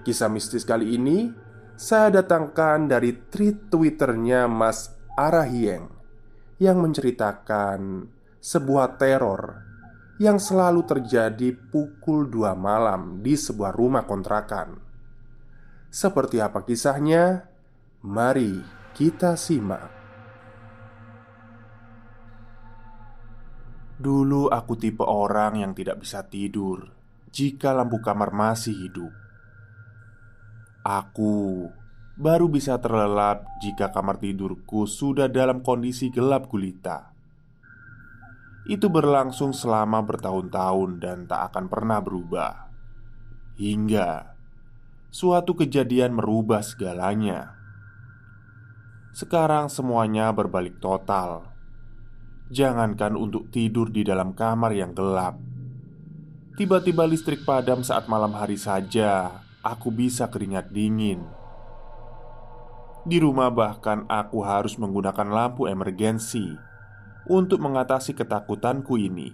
Kisah mistis kali ini saya datangkan dari tweet Twitternya Mas Arahieng yang menceritakan sebuah teror yang selalu terjadi pukul 2 malam di sebuah rumah kontrakan. Seperti apa kisahnya? Mari kita simak. Dulu aku tipe orang yang tidak bisa tidur jika lampu kamar masih hidup. Aku baru bisa terlelap jika kamar tidurku sudah dalam kondisi gelap gulita. Itu berlangsung selama bertahun-tahun dan tak akan pernah berubah. Hingga suatu kejadian merubah segalanya. Sekarang semuanya berbalik total. Jangankan untuk tidur di dalam kamar yang gelap. Tiba-tiba listrik padam saat malam hari saja aku bisa keringat dingin. Di rumah, bahkan aku harus menggunakan lampu emergensi untuk mengatasi ketakutanku ini.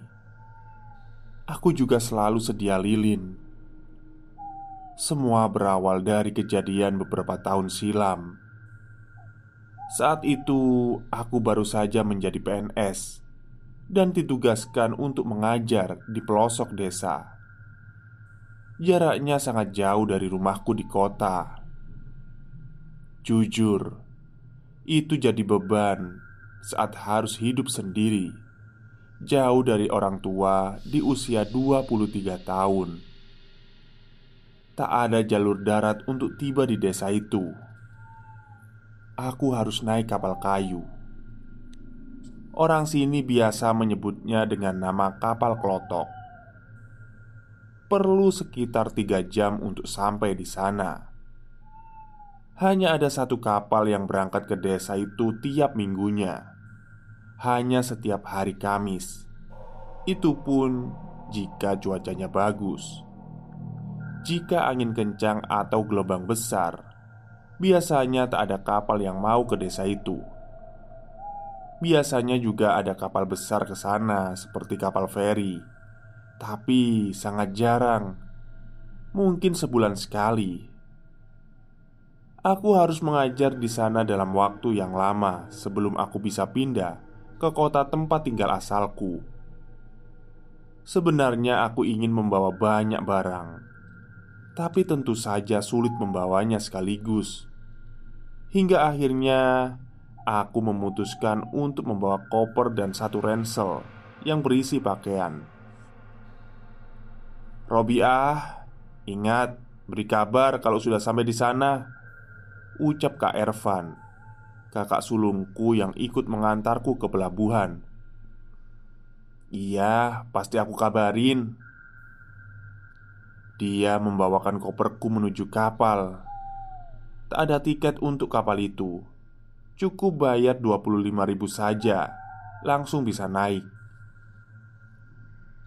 Aku juga selalu sedia lilin. Semua berawal dari kejadian beberapa tahun silam. Saat itu, aku baru saja menjadi PNS dan ditugaskan untuk mengajar di pelosok desa. Jaraknya sangat jauh dari rumahku di kota. Jujur, itu jadi beban saat harus hidup sendiri, jauh dari orang tua di usia 23 tahun. Tak ada jalur darat untuk tiba di desa itu. Aku harus naik kapal kayu. Orang sini biasa menyebutnya dengan nama kapal klotok perlu sekitar tiga jam untuk sampai di sana. Hanya ada satu kapal yang berangkat ke desa itu tiap minggunya, hanya setiap hari Kamis. Itu pun jika cuacanya bagus. Jika angin kencang atau gelombang besar, biasanya tak ada kapal yang mau ke desa itu. Biasanya juga ada kapal besar ke sana, seperti kapal feri tapi sangat jarang. Mungkin sebulan sekali. Aku harus mengajar di sana dalam waktu yang lama sebelum aku bisa pindah ke kota tempat tinggal asalku. Sebenarnya aku ingin membawa banyak barang, tapi tentu saja sulit membawanya sekaligus. Hingga akhirnya aku memutuskan untuk membawa koper dan satu ransel yang berisi pakaian. Robiah, ingat beri kabar kalau sudah sampai di sana. Ucap Kak Ervan, kakak sulungku yang ikut mengantarku ke pelabuhan. Iya, pasti aku kabarin. Dia membawakan koperku menuju kapal. Tak ada tiket untuk kapal itu. Cukup bayar 25 ribu saja, langsung bisa naik.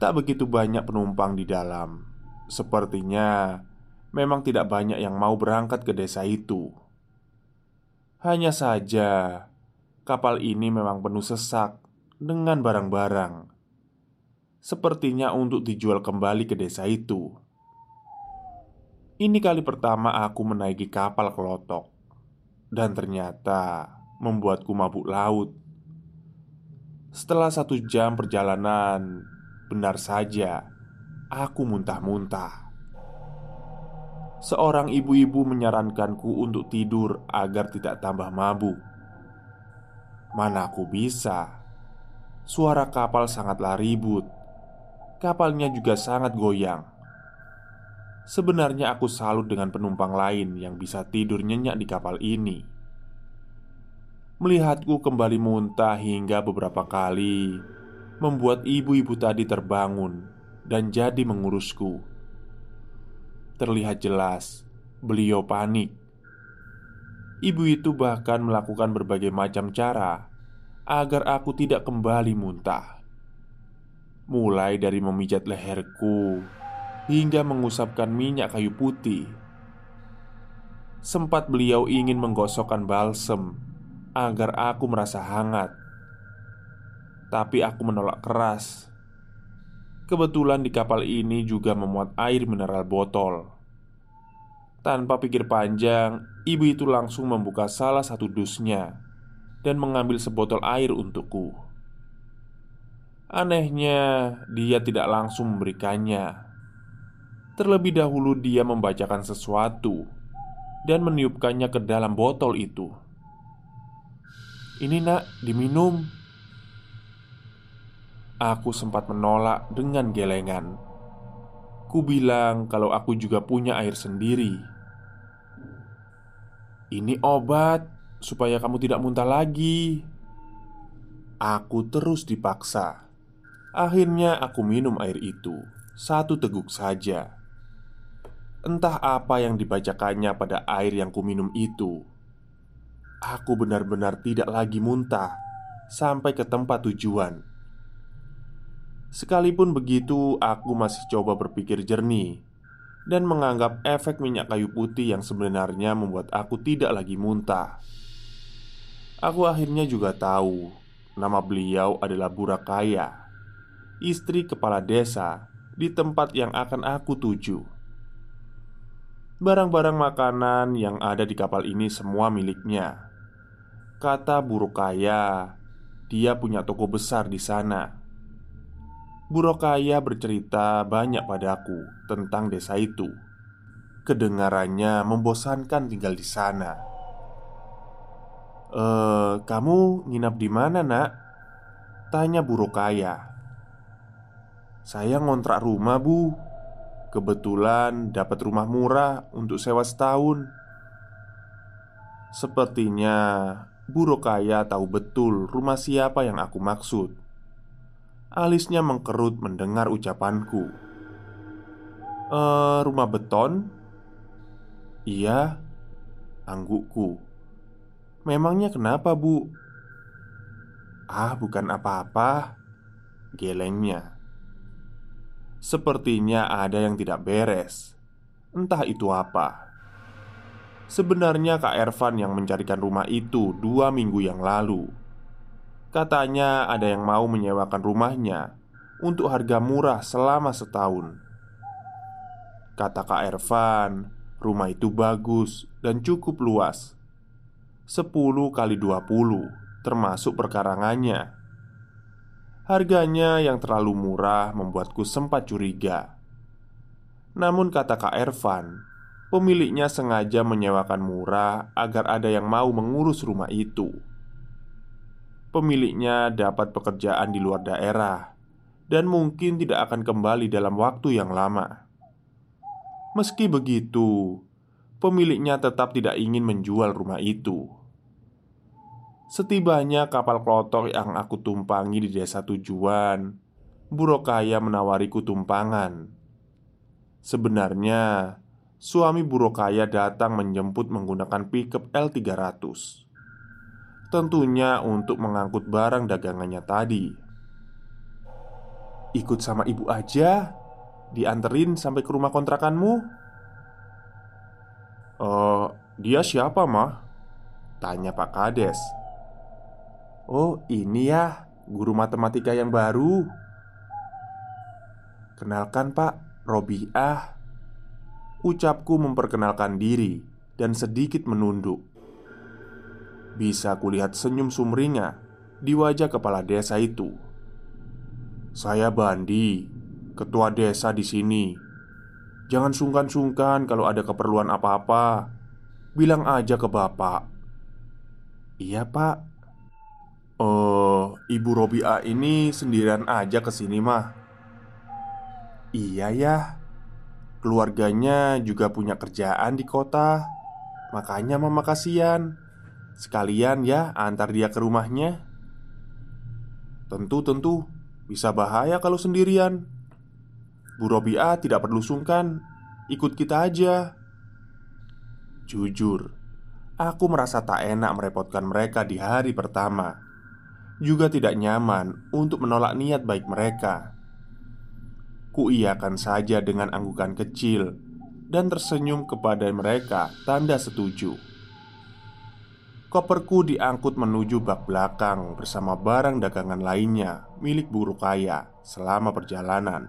Tak begitu banyak penumpang di dalam. Sepertinya memang tidak banyak yang mau berangkat ke desa itu. Hanya saja, kapal ini memang penuh sesak dengan barang-barang. Sepertinya untuk dijual kembali ke desa itu. Ini kali pertama aku menaiki kapal kelotok, dan ternyata membuatku mabuk laut. Setelah satu jam perjalanan, benar saja aku muntah-muntah. Seorang ibu-ibu menyarankanku untuk tidur agar tidak tambah mabuk. Mana aku bisa? Suara kapal sangatlah ribut. Kapalnya juga sangat goyang. Sebenarnya aku salut dengan penumpang lain yang bisa tidur nyenyak di kapal ini. Melihatku kembali muntah hingga beberapa kali membuat ibu-ibu tadi terbangun dan jadi mengurusku. Terlihat jelas beliau panik. Ibu itu bahkan melakukan berbagai macam cara agar aku tidak kembali muntah. Mulai dari memijat leherku hingga mengusapkan minyak kayu putih. Sempat beliau ingin menggosokkan balsem agar aku merasa hangat, tapi aku menolak keras Kebetulan di kapal ini juga memuat air mineral botol. Tanpa pikir panjang, ibu itu langsung membuka salah satu dusnya dan mengambil sebotol air untukku. Anehnya, dia tidak langsung memberikannya. Terlebih dahulu, dia membacakan sesuatu dan meniupkannya ke dalam botol itu. "Ini, Nak, diminum," Aku sempat menolak dengan gelengan. Ku bilang kalau aku juga punya air sendiri. Ini obat supaya kamu tidak muntah lagi. Aku terus dipaksa. Akhirnya aku minum air itu satu teguk saja. Entah apa yang dibacakannya pada air yang kuminum itu. Aku benar-benar tidak lagi muntah sampai ke tempat tujuan. Sekalipun begitu, aku masih coba berpikir jernih dan menganggap efek minyak kayu putih yang sebenarnya membuat aku tidak lagi muntah. Aku akhirnya juga tahu nama beliau adalah Burakaya, istri kepala desa di tempat yang akan aku tuju. Barang-barang makanan yang ada di kapal ini semua miliknya. Kata Burakaya, dia punya toko besar di sana Burokaya bercerita banyak padaku tentang desa itu. Kedengarannya membosankan tinggal di sana. "Eh, kamu nginap di mana, Nak?" tanya Burokaya. "Saya ngontrak rumah, Bu. Kebetulan dapat rumah murah untuk sewa setahun." Sepertinya Burokaya tahu betul rumah siapa yang aku maksud. Alisnya mengkerut mendengar ucapanku. E, Rumah beton? Iya Anggukku. Memangnya kenapa bu? Ah bukan apa-apa Gelengnya. Sepertinya ada yang tidak beres. Entah itu apa. Sebenarnya Kak Ervan yang mencarikan rumah itu dua minggu yang lalu Katanya ada yang mau menyewakan rumahnya untuk harga murah selama setahun. Kata Kak Ervan, rumah itu bagus dan cukup luas. 10 kali 20 termasuk perkarangannya. Harganya yang terlalu murah membuatku sempat curiga. Namun kata Kak Ervan, pemiliknya sengaja menyewakan murah agar ada yang mau mengurus rumah itu pemiliknya dapat pekerjaan di luar daerah dan mungkin tidak akan kembali dalam waktu yang lama. Meski begitu, pemiliknya tetap tidak ingin menjual rumah itu. Setibanya kapal klotok yang aku tumpangi di desa tujuan, Burokaya menawariku tumpangan. Sebenarnya, suami Burokaya datang menjemput menggunakan pickup L300 Tentunya untuk mengangkut barang dagangannya tadi. Ikut sama ibu aja Dianterin sampai ke rumah kontrakanmu. Eh, dia siapa mah? Tanya Pak Kades. Oh ini ya Guru matematika yang baru. Kenalkan Pak Robiah. Ucapku memperkenalkan diri Dan sedikit menunduk Bisa kulihat senyum sumringah Di wajah kepala desa itu. Saya Bandi Ketua desa di sini. Jangan sungkan-sungkan kalau ada keperluan apa-apa. Bilang aja ke bapak. Iya pak. Oh, ibu Robiah ini sendirian aja ke sini mah. Iya ya. Keluarganya juga punya kerjaan di kota. Makanya mama kasihan Sekalian ya antar dia ke rumahnya. Tentu-tentu Bisa bahaya kalau sendirian. Bu Robiah tidak perlu sungkan Ikut kita aja. Jujur Aku merasa tak enak merepotkan mereka di hari pertama. Juga tidak nyaman untuk menolak niat baik mereka. Kuiyakan saja dengan anggukan kecil Dan tersenyum kepada mereka tanda setuju Koperku diangkut menuju bak belakang bersama barang dagangan lainnya milik Bu Rukaya selama perjalanan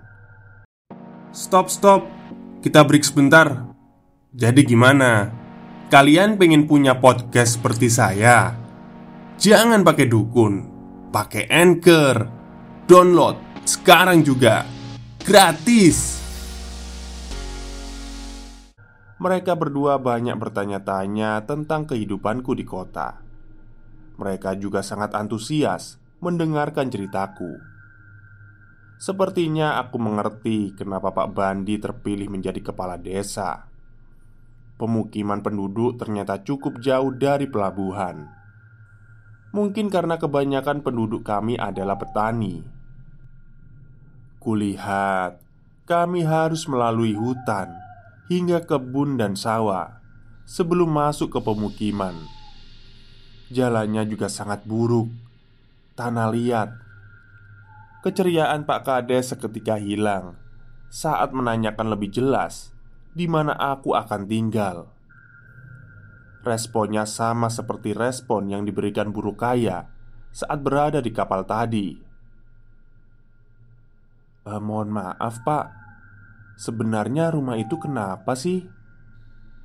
Stop, stop. Kita break sebentar. Jadi gimana? Kalian pengen punya podcast seperti saya? Jangan pakai dukun, pakai Anchor. Download sekarang juga. Gratis. Mereka berdua banyak bertanya-tanya tentang kehidupanku di kota. Mereka juga sangat antusias mendengarkan ceritaku. Sepertinya aku mengerti kenapa Pak Bandi terpilih menjadi kepala desa. Pemukiman penduduk ternyata cukup jauh dari pelabuhan. Mungkin karena kebanyakan penduduk kami adalah petani. Kulihat, kami harus melalui hutan hingga kebun dan sawah sebelum masuk ke pemukiman. Jalannya juga sangat buruk, tanah liat. Keceriaan Pak Kades seketika hilang saat menanyakan lebih jelas di mana aku akan tinggal. Responnya sama seperti respon yang diberikan buruk kaya saat berada di kapal tadi. Eh, mohon maaf, Pak. Sebenarnya rumah itu kenapa sih?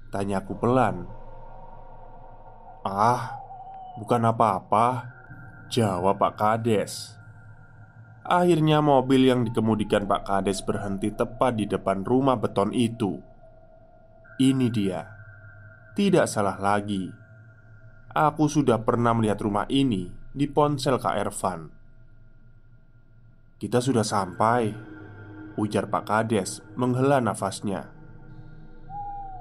Tanyaku pelan. Ah, bukan apa-apa. Jawab Pak Kades. Akhirnya mobil yang dikemudikan Pak Kades berhenti tepat di depan rumah beton itu. Ini dia. Tidak salah lagi. Aku sudah pernah melihat rumah ini di ponsel Kak Ervan. Kita sudah sampai, ujar Pak Kades menghela nafasnya.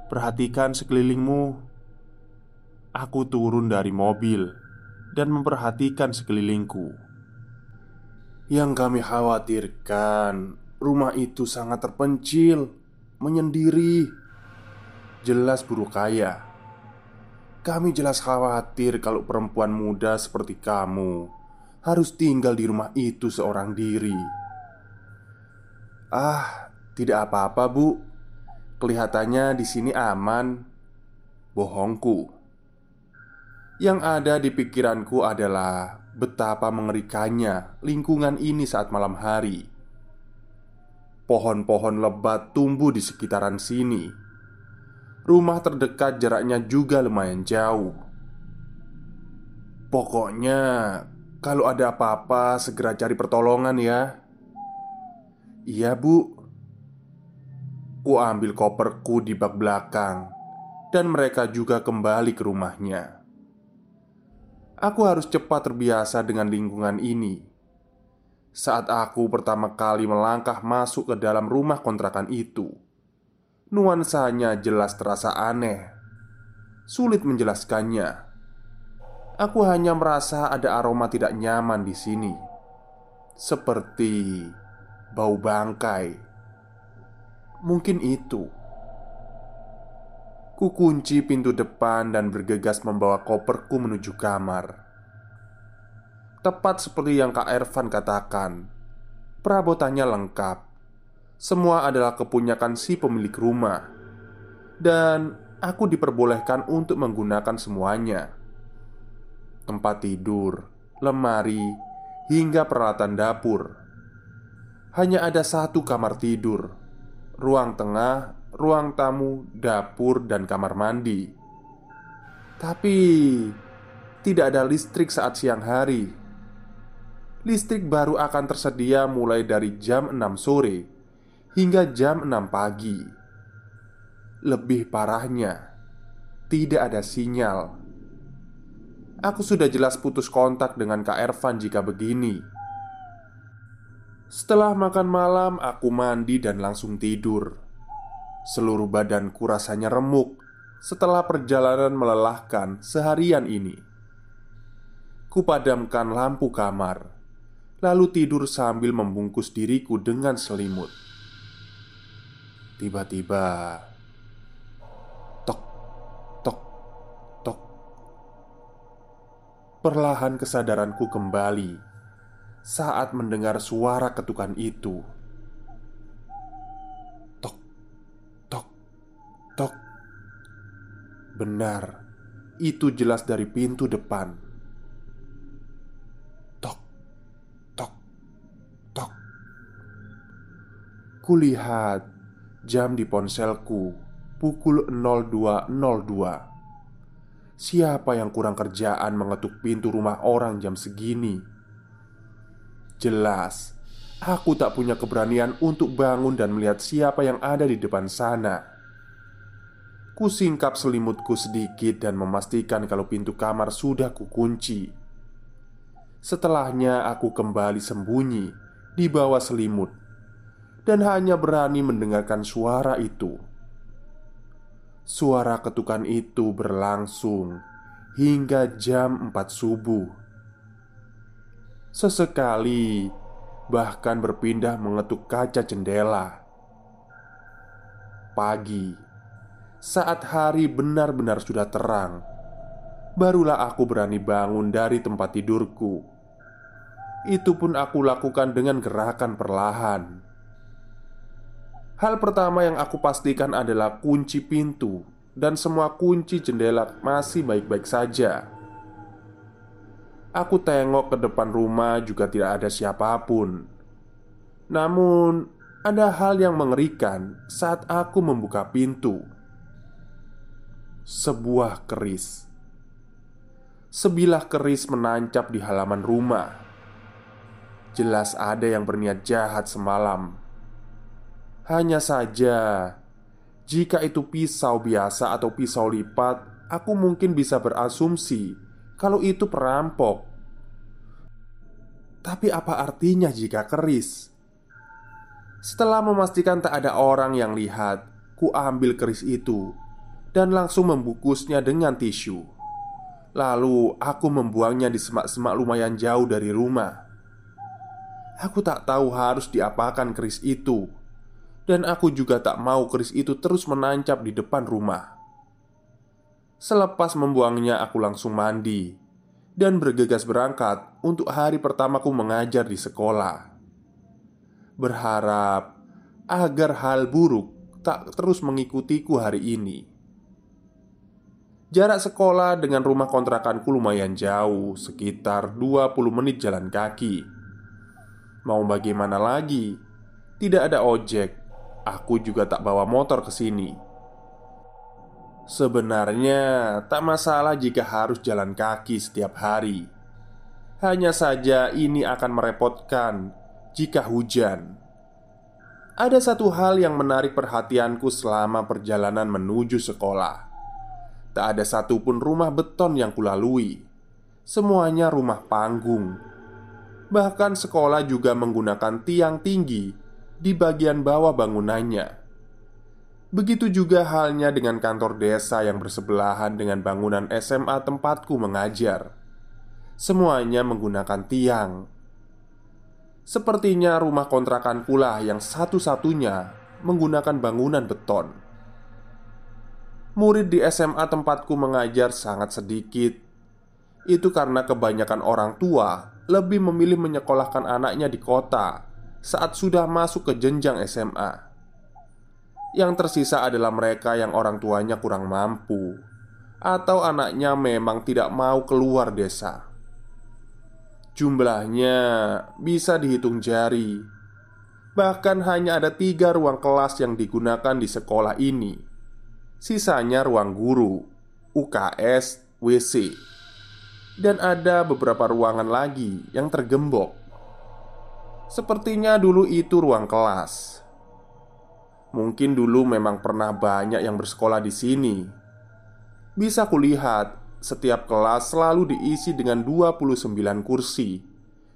Perhatikan sekelilingmu. Aku turun dari mobil dan memperhatikan sekelilingku. Yang kami khawatirkan, rumah itu sangat terpencil, menyendiri. Jelas buruk kaya. Kami jelas khawatir kalau perempuan muda seperti kamu harus tinggal di rumah itu seorang diri. Ah, tidak apa-apa, Bu. Kelihatannya di sini aman. Bohongku. Yang ada di pikiranku adalah betapa mengerikannya lingkungan ini saat malam hari. Pohon-pohon lebat tumbuh di sekitaran sini. Rumah terdekat jaraknya juga lumayan jauh. Pokoknya, kalau ada apa-apa, segera cari pertolongan ya. Iya, Bu. Ku ambil koperku di bak belakang, dan mereka juga kembali ke rumahnya. Aku harus cepat terbiasa dengan lingkungan ini. Saat aku pertama kali melangkah masuk ke dalam rumah kontrakan itu, nuansanya jelas terasa aneh. Sulit menjelaskannya. Aku hanya merasa ada aroma tidak nyaman di sini, seperti bau bangkai. Mungkin itu. Ku kunci pintu depan dan bergegas membawa koperku menuju kamar. Tepat seperti yang Kak Ervan katakan, Perabotannya lengkap. Semua adalah kepunyakan si pemilik rumah, dan aku diperbolehkan untuk menggunakan semuanya: tempat tidur, lemari, hingga peralatan dapur. Hanya ada satu kamar tidur, ruang tengah, ruang tamu, dapur, dan kamar mandi. Tapi tidak ada listrik saat siang hari listrik baru akan tersedia mulai dari jam 6 sore hingga jam 6 pagi. Lebih parahnya, tidak ada sinyal. Aku sudah jelas putus kontak dengan Kak Ervan jika begini. Setelah makan malam, aku mandi dan langsung tidur. Seluruh badanku rasanya remuk setelah perjalanan melelahkan seharian ini. Kupadamkan lampu kamar lalu tidur sambil membungkus diriku dengan selimut. Tiba-tiba, tok, tok, tok, perlahan kesadaranku kembali saat mendengar suara ketukan itu. Tok, tok, tok, benar, itu jelas dari pintu depan. Kulihat jam di ponselku pukul 02.02 Siapa yang kurang kerjaan mengetuk pintu rumah orang jam segini? Jelas, aku tak punya keberanian untuk bangun dan melihat siapa yang ada di depan sana. Kusingkap selimutku sedikit dan memastikan kalau pintu kamar sudah kukunci. Setelahnya aku kembali sembunyi di bawah selimut dan hanya berani mendengarkan suara itu. Suara ketukan itu berlangsung hingga jam 4 subuh. Sesekali bahkan berpindah mengetuk kaca jendela. Pagi, saat hari benar-benar sudah terang, barulah aku berani bangun dari tempat tidurku. Itu pun aku lakukan dengan gerakan perlahan Hal pertama yang aku pastikan adalah kunci pintu dan semua kunci jendela masih baik-baik saja. Aku tengok ke depan rumah juga tidak ada siapa pun. Namun, ada hal yang mengerikan saat aku membuka pintu. Sebuah keris. Sebilah keris menancap di halaman rumah. Jelas ada yang berniat jahat semalam hanya saja, jika itu pisau biasa atau pisau lipat, aku mungkin bisa berasumsi kalau itu perampok. Tapi apa artinya jika keris? Setelah memastikan tak ada orang yang lihat, ku ambil keris itu dan langsung membungkusnya dengan tisu. Lalu aku membuangnya di semak-semak lumayan jauh dari rumah. Aku tak tahu harus diapakan keris itu dan aku juga tak mau keris itu terus menancap di depan rumah. Selepas membuangnya, aku langsung mandi dan bergegas berangkat untuk hari pertamaku mengajar di sekolah. Berharap agar hal buruk tak terus mengikutiku hari ini. Jarak sekolah dengan rumah kontrakanku lumayan jauh, sekitar 20 menit jalan kaki. Mau bagaimana lagi? Tidak ada ojek Aku juga tak bawa motor ke sini. Sebenarnya tak masalah jika harus jalan kaki setiap hari. Hanya saja ini akan merepotkan jika hujan. Ada satu hal yang menarik perhatianku selama perjalanan menuju sekolah. Tak ada satupun rumah beton yang kulalui. Semuanya rumah panggung. Bahkan sekolah juga menggunakan tiang tinggi di bagian bawah bangunannya. Begitu juga halnya dengan kantor desa yang bersebelahan dengan bangunan SMA tempatku mengajar. Semuanya menggunakan tiang. Sepertinya rumah kontrakan pula yang satu-satunya menggunakan bangunan beton. Murid di SMA tempatku mengajar sangat sedikit. Itu karena kebanyakan orang tua lebih memilih menyekolahkan anaknya di kota saat sudah masuk ke jenjang SMA. Yang tersisa adalah mereka yang orang tuanya kurang mampu atau anaknya memang tidak mau keluar desa. Jumlahnya bisa dihitung jari. Bahkan hanya ada tiga ruang kelas yang digunakan di sekolah ini. Sisanya ruang guru, UKS, WC, dan ada beberapa ruangan lagi yang tergembok. Sepertinya dulu itu ruang kelas. Mungkin dulu memang pernah banyak yang bersekolah di sini. Bisa kulihat setiap kelas selalu diisi dengan 29 kursi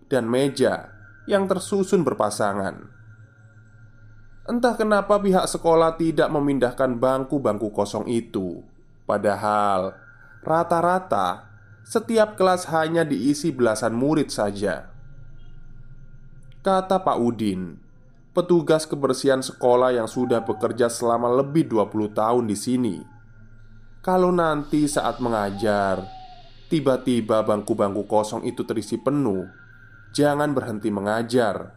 dan meja yang tersusun berpasangan. Entah kenapa pihak sekolah tidak memindahkan bangku-bangku kosong itu. Padahal rata-rata setiap kelas hanya diisi belasan murid saja. Kata Pak Udin, petugas kebersihan sekolah yang sudah bekerja selama lebih 20 tahun di sini. Kalau nanti saat mengajar, tiba-tiba bangku-bangku kosong itu terisi penuh, jangan berhenti mengajar.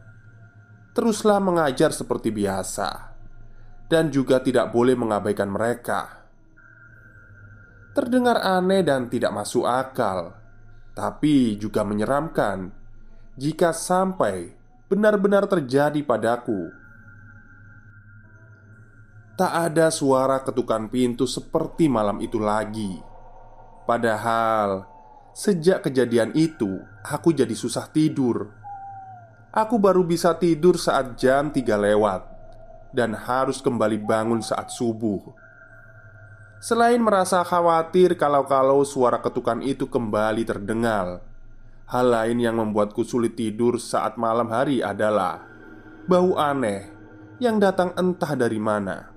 Teruslah mengajar seperti biasa, dan juga tidak boleh mengabaikan mereka. Terdengar aneh dan tidak masuk akal, tapi juga menyeramkan jika sampai benar-benar terjadi padaku. Tak ada suara ketukan pintu seperti malam itu lagi. Padahal sejak kejadian itu, aku jadi susah tidur. Aku baru bisa tidur saat jam 3 lewat dan harus kembali bangun saat subuh. Selain merasa khawatir kalau-kalau suara ketukan itu kembali terdengar, Hal lain yang membuatku sulit tidur saat malam hari adalah bau aneh yang datang entah dari mana.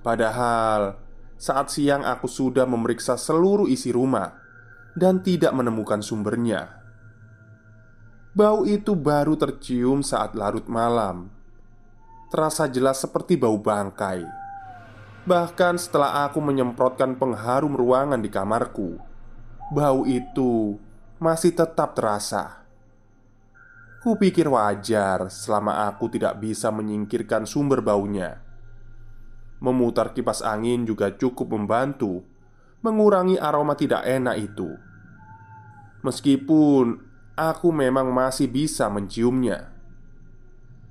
Padahal saat siang aku sudah memeriksa seluruh isi rumah dan tidak menemukan sumbernya. Bau itu baru tercium saat larut malam. Terasa jelas seperti bau bangkai. Bahkan setelah aku menyemprotkan pengharum ruangan di kamarku, bau itu masih tetap terasa. Kupikir wajar selama aku tidak bisa menyingkirkan sumber baunya. Memutar kipas angin juga cukup membantu mengurangi aroma tidak enak itu. Meskipun aku memang masih bisa menciumnya.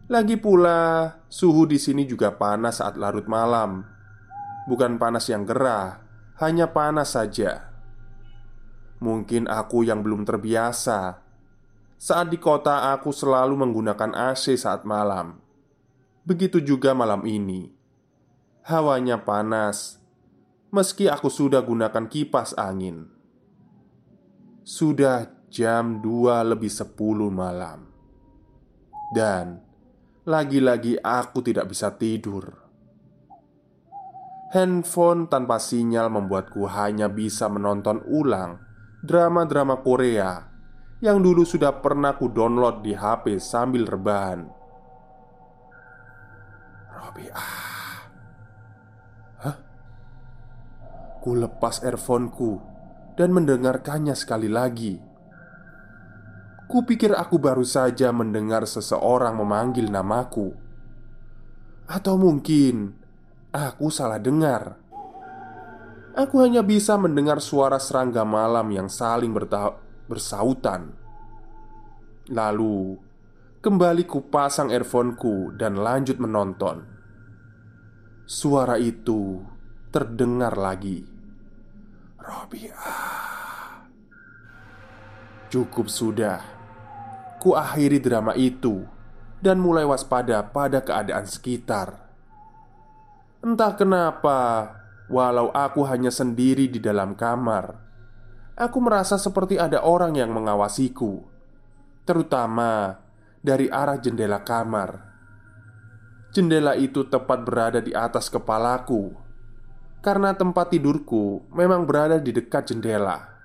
Lagi pula, suhu di sini juga panas saat larut malam. Bukan panas yang gerah, hanya panas saja. Mungkin aku yang belum terbiasa. Saat di kota, aku selalu menggunakan AC saat malam. Begitu juga malam ini. Hawanya panas, meski aku sudah gunakan kipas angin. Sudah jam 2 lebih 10 malam. Dan lagi-lagi aku tidak bisa tidur. Handphone tanpa sinyal membuatku hanya bisa menonton ulang drama-drama Korea yang dulu sudah pernah ku download di HP sambil rebahan. ah, Hah? Ku lepas earphoneku dan mendengarkannya sekali lagi. Kupikir aku baru saja mendengar seseorang memanggil namaku, atau mungkin aku salah dengar. Aku hanya bisa mendengar suara serangga malam yang saling bersautan. Lalu, kembali ku pasang earphoneku dan lanjut menonton. Suara itu terdengar lagi. Robiah. Cukup sudah. Ku akhiri drama itu dan mulai waspada pada keadaan sekitar. Entah kenapa, Walau aku hanya sendiri di dalam kamar, aku merasa seperti ada orang yang mengawasiku, terutama dari arah jendela kamar. Jendela itu tepat berada di atas kepalaku karena tempat tidurku memang berada di dekat jendela.